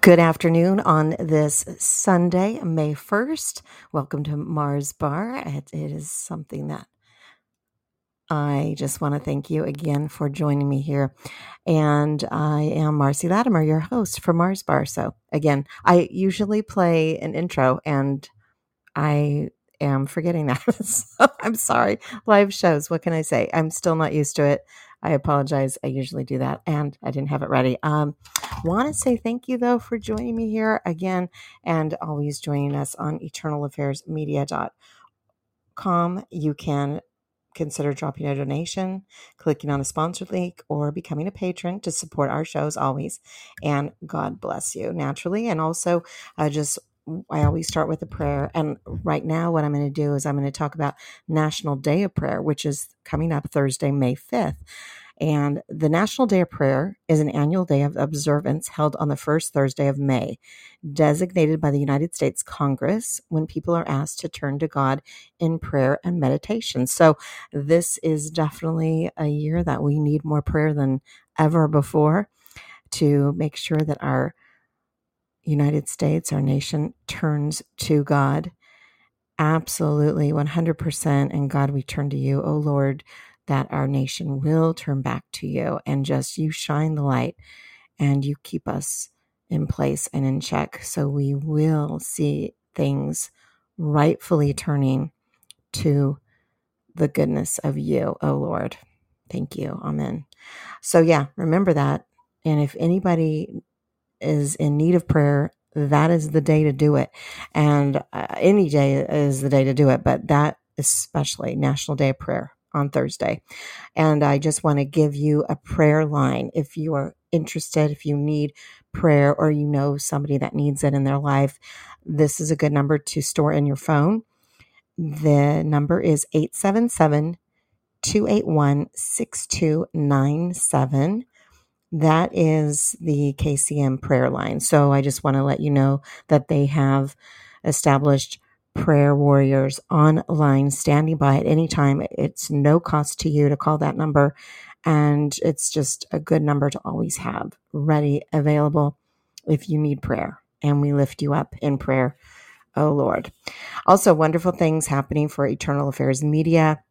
Good afternoon on this Sunday, May 1st. Welcome to Mars Bar. It, it is something that I just want to thank you again for joining me here. And I am Marcy Latimer, your host for Mars Bar. So, again, I usually play an intro and I am forgetting that. so I'm sorry. Live shows, what can I say? I'm still not used to it. I apologize. I usually do that and I didn't have it ready. Um, want to say thank you though for joining me here again and always joining us on eternalaffairsmedia.com. You can consider dropping a donation, clicking on a sponsored link, or becoming a patron to support our shows always. And God bless you naturally. And also, uh, just I always start with a prayer. And right now, what I'm going to do is I'm going to talk about National Day of Prayer, which is coming up Thursday, May 5th. And the National Day of Prayer is an annual day of observance held on the first Thursday of May, designated by the United States Congress when people are asked to turn to God in prayer and meditation. So, this is definitely a year that we need more prayer than ever before to make sure that our United States, our nation, turns to God. Absolutely, 100%. And God, we turn to you, oh Lord, that our nation will turn back to you and just you shine the light and you keep us in place and in check so we will see things rightfully turning to the goodness of you, oh Lord. Thank you. Amen. So, yeah, remember that. And if anybody is in need of prayer, that is the day to do it. And uh, any day is the day to do it, but that especially National Day of Prayer on Thursday. And I just want to give you a prayer line if you are interested, if you need prayer or you know somebody that needs it in their life. This is a good number to store in your phone. The number is 877 281 6297. That is the KCM prayer line. So I just want to let you know that they have established prayer warriors online standing by at any time. It's no cost to you to call that number. And it's just a good number to always have ready, available if you need prayer. And we lift you up in prayer, oh Lord. Also, wonderful things happening for Eternal Affairs Media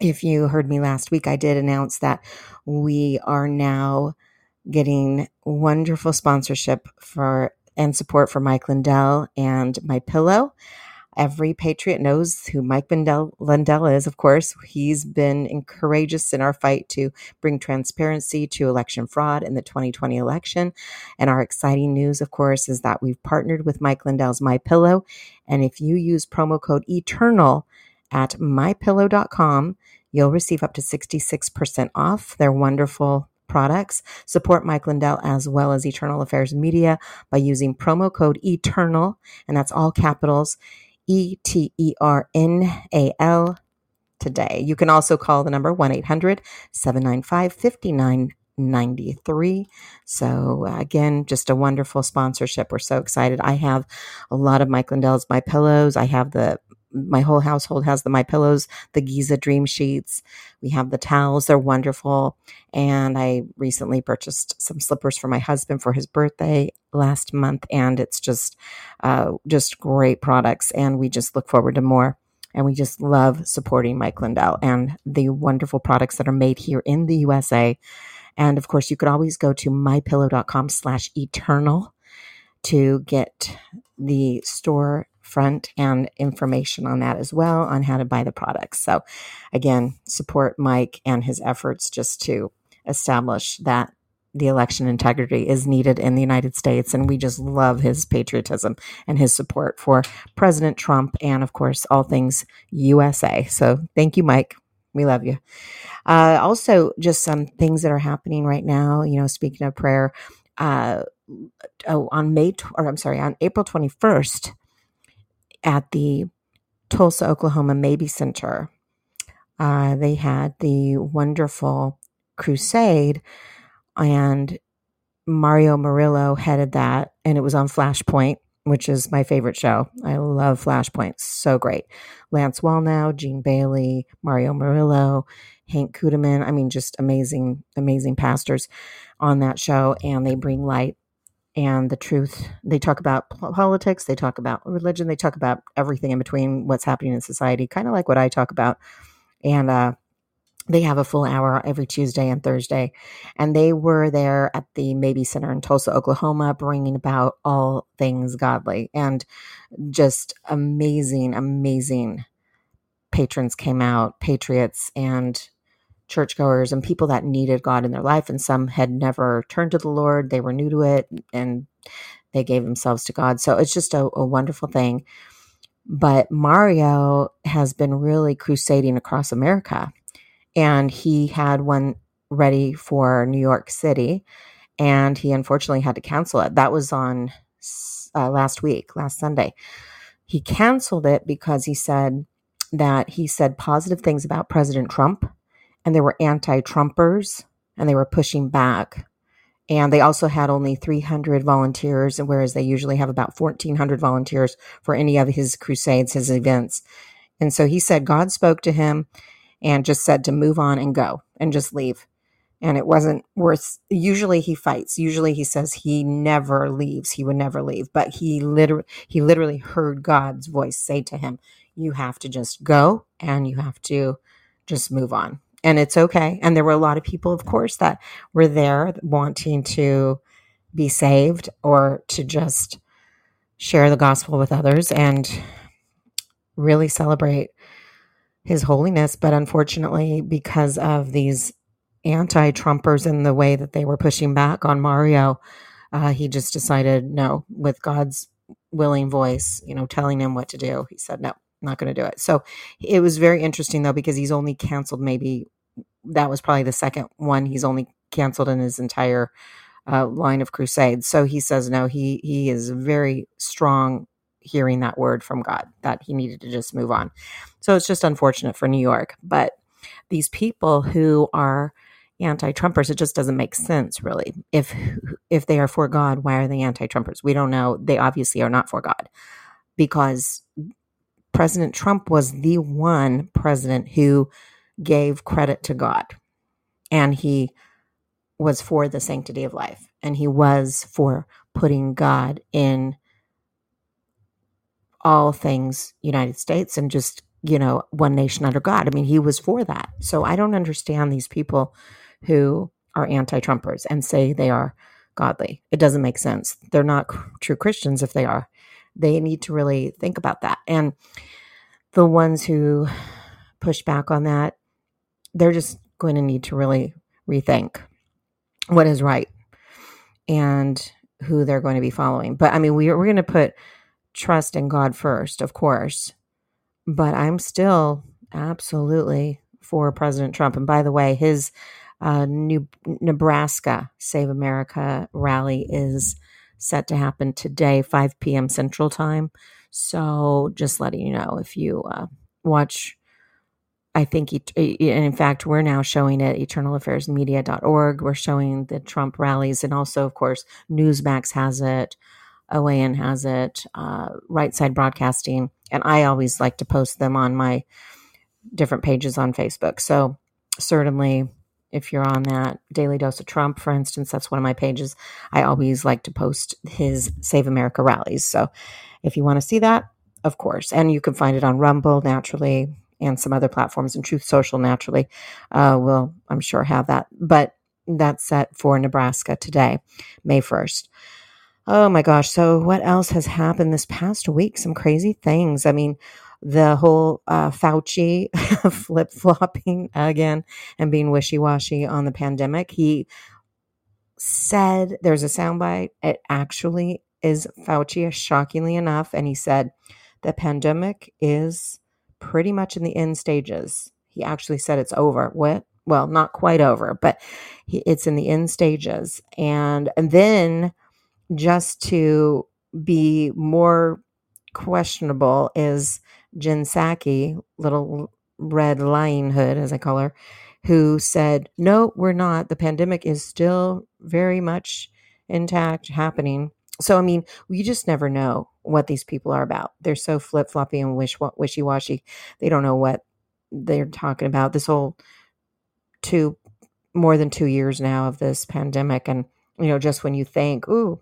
if you heard me last week, I did announce that we are now getting wonderful sponsorship for and support for Mike Lindell and My Pillow. Every patriot knows who Mike Lindell, Lindell is, of course. He's been courageous in our fight to bring transparency to election fraud in the 2020 election. And our exciting news, of course, is that we've partnered with Mike Lindell's My Pillow. And if you use promo code ETERNAL at mypillow.com, you'll receive up to 66% off their wonderful products. Support Mike Lindell as well as Eternal Affairs Media by using promo code ETERNAL, and that's all capitals E T E R N A L today. You can also call the number 1 800 795 5993. So again, just a wonderful sponsorship. We're so excited. I have a lot of Mike Lindell's My Pillows. I have the my whole household has the my pillows the giza dream sheets. We have the towels they're wonderful. And i recently purchased some slippers for my husband for his birthday last month and it's just uh, just great products and we just look forward to more. And we just love supporting mike lindell and the wonderful products that are made here in the usa and of course you could always go to mypillow.com slash eternal to get the store front and information on that as well on how to buy the products. So, again, support Mike and his efforts just to establish that the election integrity is needed in the United States. And we just love his patriotism and his support for President Trump and, of course, all things USA. So, thank you, Mike. We love you. Uh, also, just some things that are happening right now. You know, speaking of prayer, uh, oh, on May, or I'm sorry, on April 21st, at the Tulsa, Oklahoma Mabee Center. Uh, they had the wonderful crusade, and Mario Murillo headed that, and it was on Flashpoint, which is my favorite show. I love Flashpoint, so great. Lance Wallnau, Gene Bailey, Mario Murillo, Hank Kunneman. I mean, just amazing, amazing pastors on that show, and they bring light and the truth. They talk about politics, they talk about religion, they talk about everything in between what's happening in society, kind of like what I talk about. And uh, they have a full hour every Tuesday and Thursday. And they were there at the Mabee Center in Tulsa, Oklahoma, bringing about all things godly and just amazing, amazing patrons came out, patriots and churchgoers and people that needed God in their life. And some had never turned to the Lord, they were new to it and they gave themselves to God. So it's just a, a wonderful thing. But Mario has been really crusading across America and he had one ready for New York City, and he unfortunately had to cancel it. That was on uh, last week, last Sunday. He canceled it because he said that he said positive things about President Trump, and there were anti-Trumpers, and they were pushing back. And they also had only 300 volunteers, whereas they usually have about 1,400 volunteers for any of his crusades, his events. And so he said God spoke to him and just said to move on and go and just leave. And it wasn't worth usually he fights. Usually he says he never leaves. He would never leave. But he literally he literally heard God's voice say to him, You have to just go and you have to just move on. And it's okay. And there were a lot of people, of course, that were there wanting to be saved or to just share the gospel with others and really celebrate his holiness. But unfortunately, because of these anti Trumpers and the way that they were pushing back on Mario, uh, he just decided no, with God's willing voice, you know, telling him what to do. He said, no, not going to do it. So it was very interesting though, because he's only canceled maybe that was probably the second one he's only canceled in his entire uh, line of crusades. So he says no. He he is very strong hearing that word from God that he needed to just move on. So it's just unfortunate for New York. But these people who are anti-Trumpers, it just doesn't make sense really. If if they are for God, why are they anti-Trumpers? We don't know. They obviously are not for God because President Trump was the one president who gave credit to God. And he was for the sanctity of life and he was for putting God in all things United States and just, you know, one nation under God. I mean, he was for that. So I don't understand these people who are anti Trumpers and say they are godly. It doesn't make sense. They're not true Christians if they are. They need to really think about that. And the ones who push back on that, they're just going to need to really rethink what is right and who they're going to be following. But I mean, we, we're going to put trust in God first, of course. But I'm still absolutely for President Trump. And by the way, his uh, New Nebraska Save America rally is set to happen today, 5 p.m. Central Time. So just letting you know if you uh, watch, I think, and in fact, we're now showing it eternalaffairsmedia.org. We're showing the Trump rallies, and also, of course, Newsmax has it. OAN has it, uh, Right Side Broadcasting, and I always like to post them on my different pages on Facebook. So certainly, if you're on that Daily Dose of Trump, for instance, that's one of my pages. I always like to post his Save America rallies. So if you want to see that, of course, and you can find it on Rumble naturally and some other platforms and Truth Social naturally uh, will, I'm sure, have that. But that's set for Nebraska today, May 1st. Oh my gosh. So, what else has happened this past week? Some crazy things. I mean, the whole uh, Fauci flip flopping again and being wishy washy on the pandemic. He said there's a soundbite. It actually is Fauci, shockingly enough. And he said the pandemic is pretty much in the end stages. He actually said it's over. What? Well, not quite over, but it's in the end stages. And, and then just to be more questionable is Jen Psaki, little red lying hood, as I call her, who said, No, we're not. The pandemic is still very much intact, happening. So, I mean, we just never know what these people are about. They're so flip floppy and wish wishy washy. They don't know what they're talking about. This whole two, more than two years now of this pandemic. And, you know, just when you think, ooh,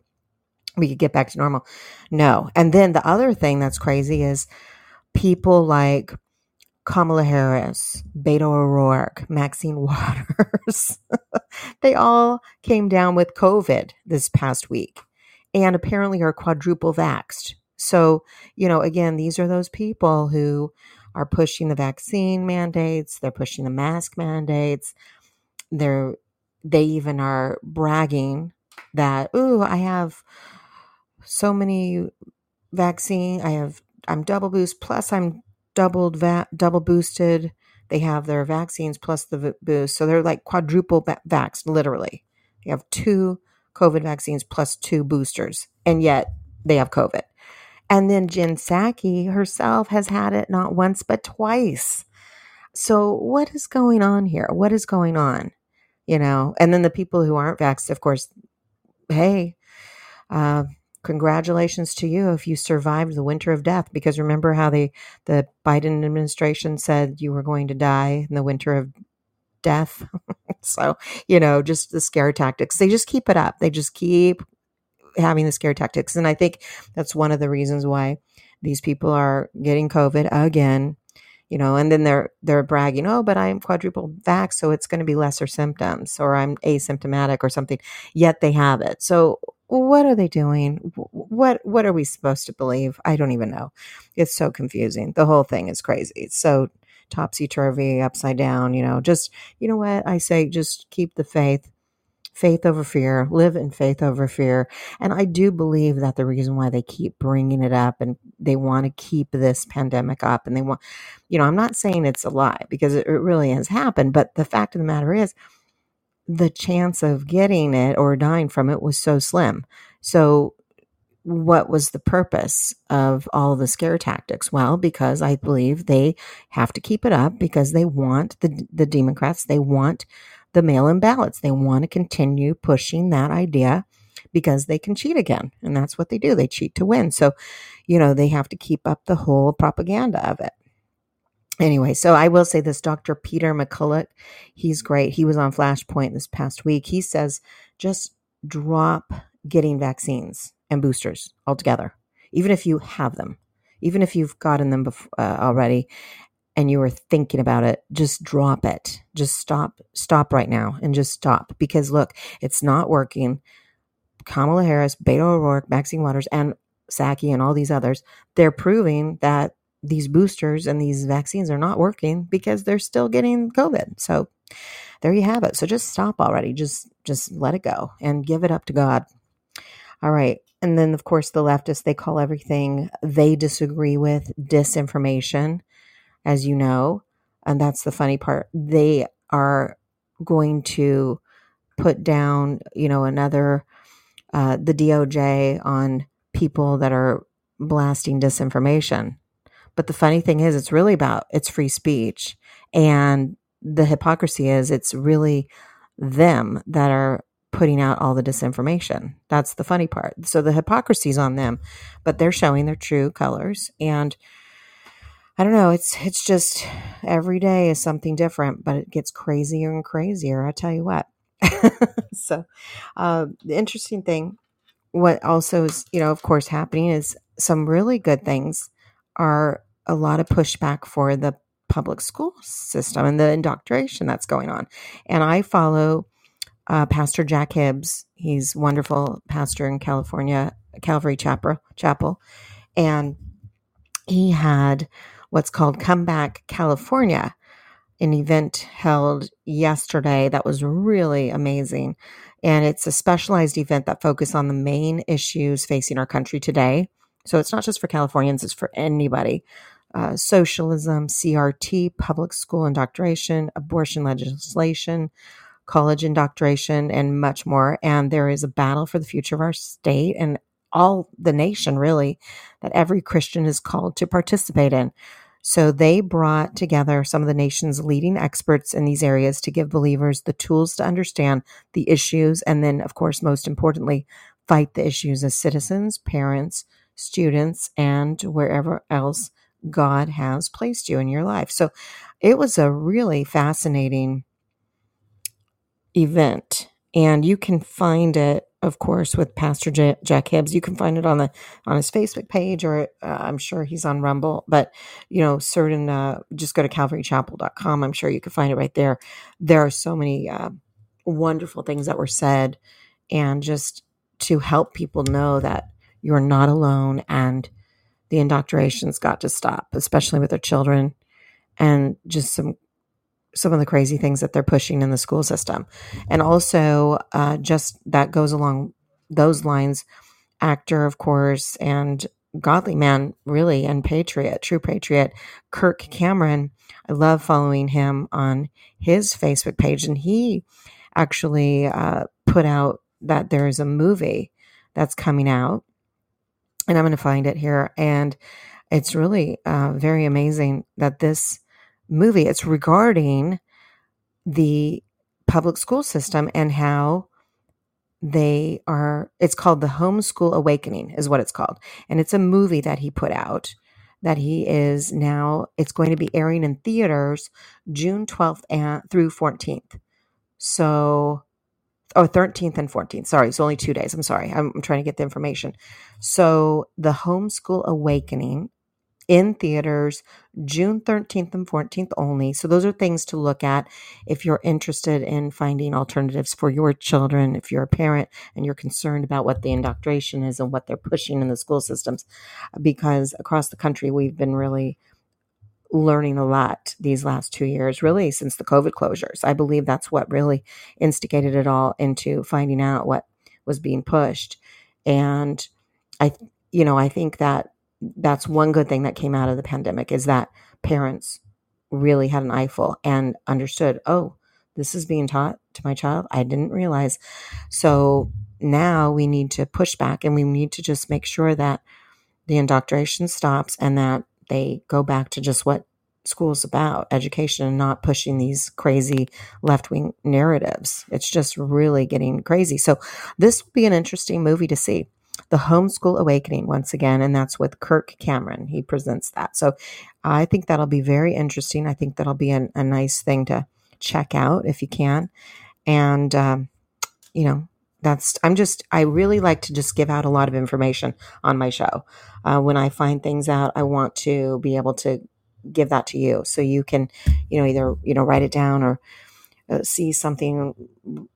we could get back to normal. No. And then the other thing that's crazy is people like Kamala Harris, Beto O'Rourke, Maxine Waters, they all came down with COVID this past week and apparently are quadruple vaxxed. So, you know, again, these are those people who are pushing the vaccine mandates, they're pushing the mask mandates. They're they even are bragging that, "Ooh, I have so many vaccine. I have I'm double boost plus I'm doubled va- double boosted. They have their vaccines plus the v- boost, so they're like quadruple va- vaxxed, literally. They have two COVID vaccines plus two boosters, and yet they have COVID. And then Jen Psaki herself has had it not once but twice. So what is going on here? What is going on? You know, and then the people who aren't vaxxed, of course, hey, uh, congratulations to you if you survived the winter of death because remember how they the Biden administration said you were going to die in the winter of death? So you know just the scare tactics they just keep it up they just keep having the scare tactics and i think that's one of the reasons why these people are getting covid again you know and then they're they're bragging oh but i'm quadruple vax so it's going to be lesser symptoms or i'm asymptomatic or something yet they have it. So what are they doing? What what are we supposed to believe? I don't even know. It's so confusing. The whole thing is crazy. It's so topsy turvy upside down you know just you know what? I say just keep the faith faith over fear live in faith over fear. And i do believe that the reason why they keep bringing it up and they want to keep this pandemic up and they want you know i'm not saying it's a lie because it, it really has happened but the fact of the matter is the chance of getting it or dying from it was so slim. So, what was the purpose of all the scare tactics? Well, because I believe they have to keep it up because they want the the Democrats, they want the mail-in ballots. They want to continue pushing that idea because they can cheat again, and that's what they do. They cheat to win. So, you know, they have to keep up the whole propaganda of it anyway, so I will say this Dr. Peter McCullough, he's great. He was on Flashpoint this past week. He says just drop getting vaccines and boosters altogether, even if you have them, even if you've gotten them uh, already and you were thinking about it, just drop it. Just stop, stop right now and just stop because look, it's not working. Kamala Harris, Beto O'Rourke, Maxine Waters, and Psaki and all these others, they're proving that these boosters and these vaccines are not working because they're still getting COVID. So there you have it. So just stop already. Just just let it go and give it up to God. All right. And then of course the leftists they call everything they disagree with disinformation, as you know. And that's the funny part. They are going to put down, you know, another uh, the DOJ on people that are blasting disinformation. But the funny thing is, it's really about it's free speech. And the hypocrisy is it's really them that are putting out all the disinformation. That's the funny part. So the hypocrisy is on them, but they're showing their true colors. And I don't know, it's it's just every day is something different, but it gets crazier and crazier. I tell you what. so uh, the interesting thing, what also is, you know, of course, happening is some really good things are a lot of pushback for the public school system and the indoctrination that's going on. And I follow uh, Pastor Jack Hibbs. He's wonderful pastor in California, Calvary Chapel, Chapel, and he had what's called Comeback California, an event held yesterday that was really amazing. And it's a specialized event that focuses on the main issues facing our country today. So it's not just for Californians, it's for anybody. Uh, socialism, CRT, public school indoctrination, abortion legislation, college indoctrination, and much more. And there is a battle for the future of our state and all the nation, really, that every Christian is called to participate in. So they brought together some of the nation's leading experts in these areas to give believers the tools to understand the issues and then, of course, most importantly, fight the issues as citizens, parents, students, and wherever else God has placed you in your life. So it was a really fascinating event, and you can find it of course, with Pastor J- Jack Hibbs. You can find it on the on his Facebook page, or uh, I'm sure he's on Rumble. But you know, certain uh, just go to CalvaryChapel.com. I'm sure you can find it right there. There are so many uh, wonderful things that were said, and just to help people know that you're not alone, and the indoctrination's got to stop, especially with their children, and just some some of the crazy things that they're pushing in the school system. And also, uh, just that goes along those lines, actor, of course, and godly man, really, and patriot, true patriot, Kirk Cameron. I love following him on his Facebook page. And he actually uh, put out that there is a movie that's coming out. And I'm going to find it here. And it's really uh, very amazing that this movie. It's regarding the public school system and how they are it's called the homeschool awakening is what it's called and it's a movie that he put out that he is now it's going to be airing in theaters june 12th and through 14th so oh 13th and 14th sorry it's only two days i'm sorry I'm, I'm trying to get the information so the homeschool awakening in theaters June 13th and 14th only. So, those are things to look at if you're interested in finding alternatives for your children, if you're a parent and you're concerned about what the indoctrination is and what they're pushing in the school systems. Because across the country, we've been really learning a lot these last two years, really since the COVID closures. I believe that's what really instigated it all into finding out what was being pushed. And I, you know, I think that that's one good thing that came out of the pandemic is that parents really had an eyeful and understood, oh, this is being taught to my child. I didn't realize. So now we need to push back and we need to just make sure that the indoctrination stops and that they go back to just what school's about education and not pushing these crazy left wing narratives. It's just really getting crazy. So, this will be an interesting movie to see the Homeschool Awakening once again, and that's with Kirk Cameron. He presents that. So I think that'll be very interesting. I think that'll be an, a nice thing to check out if you can. And, um, you know, that's, I'm just, I really like to just give out a lot of information on my show. Uh, when I find things out, I want to be able to give that to you so you can, you know, either, you know, write it down or, uh, see something,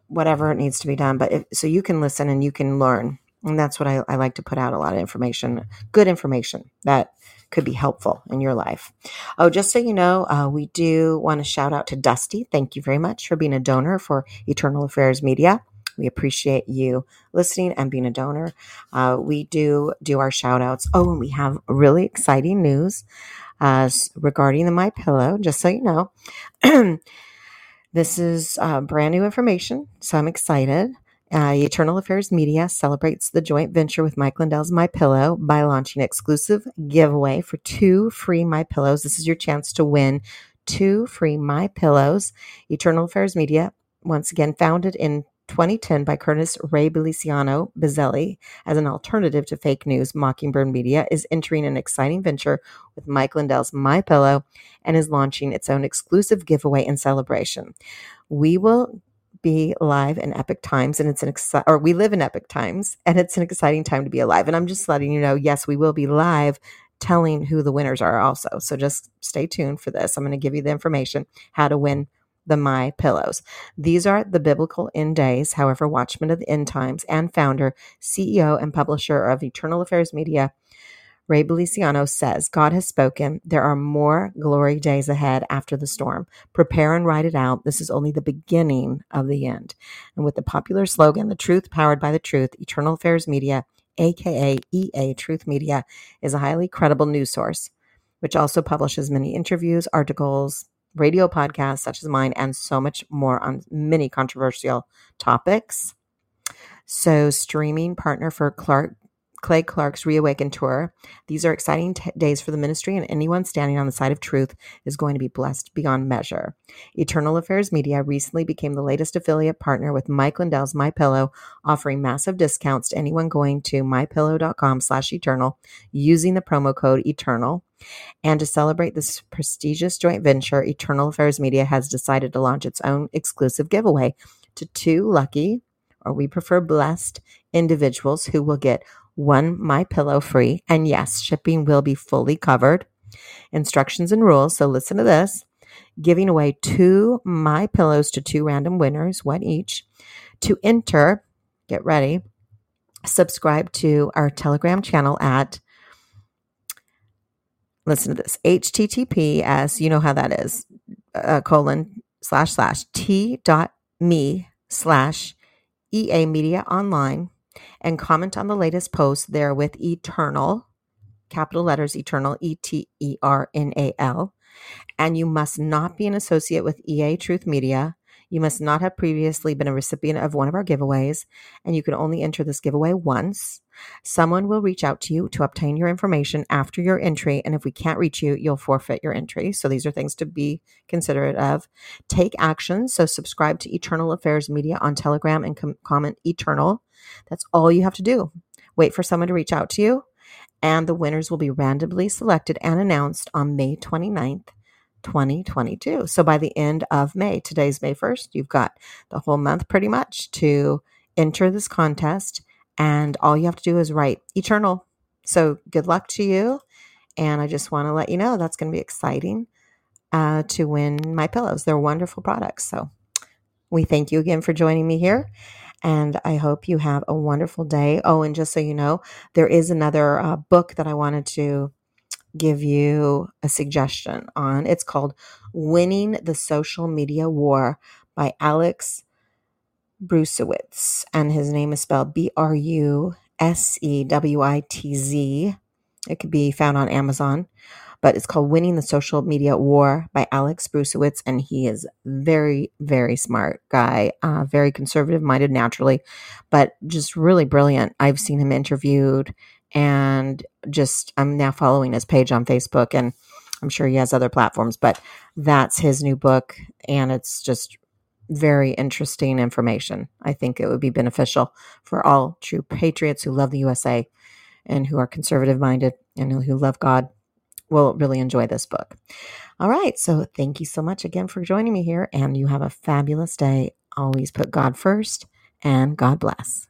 whatever it needs to be done. But if, so you can listen and you can learn and that's what I, I like to put out a lot of information, good information that could be helpful in your life. Oh, just so you know, uh, we do want to shout out to Dusty. Thank you very much for being a donor for Eternal Affairs Media. We appreciate you listening and being a donor. Uh, we do do our shout outs. Oh, and we have really exciting news uh, regarding the My Pillow. Just so you know, this is uh, brand new information, so I'm excited. Uh, Eternal Affairs Media celebrates the joint venture with Mike Lindell's My Pillow by launching an exclusive giveaway for two free My Pillows. This is your chance to win two free My Pillows. Eternal Affairs Media, once again founded in 2010 by Curtis Ray Beliciano Bizzelli as an alternative to fake news, Mockingbird Media is entering an exciting venture with Mike Lindell's My Pillow and is launching its own exclusive giveaway and celebration. We will be live in epic times and it's an exci- or we live in epic times and it's an exciting time to be alive. And i'm just letting you know yes we will be live telling who the winners are also. So just stay tuned for this. I'm going to give you the information how to win the my pillows these are the biblical end days however watchman of the end times and founder ceo and publisher of eternal affairs media Ray Beliciano says, God has spoken. There are more glory days ahead after the storm. Prepare and write it out. This is only the beginning of the end. And with the popular slogan, The Truth Powered by the Truth, Eternal Affairs Media, aka EA Truth Media, is a highly credible news source, which also publishes many interviews, articles, radio podcasts such as mine, and so much more on many controversial topics. So, streaming partner for Clark Clay Clark's Reawaken Tour. These are exciting t- days for the ministry, and anyone standing on the side of truth is going to be blessed beyond measure. Eternal Affairs Media recently became the latest affiliate partner with Mike Lindell's My Pillow, offering massive discounts to anyone going to mypillow.com slash eternal using the promo code eternal. And to celebrate this prestigious joint venture, Eternal Affairs Media has decided to launch its own exclusive giveaway to two lucky or we prefer blessed individuals who will get one my pillow free. And yes shipping will be fully covered. Instructions and rules. So listen to this. Giving away two my pillows to two random winners one each. To enter get ready. Subscribe to our telegram channel at listen to this. Https you know how that is uh, colon slash slash t dot me slash ea media online and comment on the latest post there with eternal capital letters eternal e-t-e-r-n-a-l and you must not be an associate with ea truth media. You must not have previously been a recipient of one of our giveaways, and you can only enter this giveaway once. Someone will reach out to you to obtain your information after your entry, and if we can't reach you, you'll forfeit your entry. So these are things to be considerate of. Take action. So subscribe to Eternal Affairs Media on Telegram and com- comment Eternal. That's all you have to do. Wait for someone to reach out to you, and the winners will be randomly selected and announced on May 29th 2022. So by the end of May, today's May 1st, you've got the whole month pretty much to enter this contest. And all you have to do is write eternal. So good luck to you. And I just want to let you know that's going to be exciting uh, to win my pillows. They're wonderful products. So we thank you again for joining me here. And I hope you have a wonderful day. Oh, and just so you know, there is another uh, book that I wanted to give you a suggestion on. It's called Winning the Social Media War by Alex Brusewitz. And his name is spelled B R U S E W I T Z. It could be found on Amazon, but it's called Winning the Social Media War by Alex Brusewitz. And he is very, very smart guy, uh, very conservative minded naturally, but just really brilliant. I've seen him interviewed and just I'm now following his page on Facebook and I'm sure he has other platforms, but that's his new book and it's just very interesting information. I think it would be beneficial for all true patriots who love the USA and who are conservative minded and who love God will really enjoy this book. All right, so thank you so much again for joining me here and you have a fabulous day. Always put God first and God bless.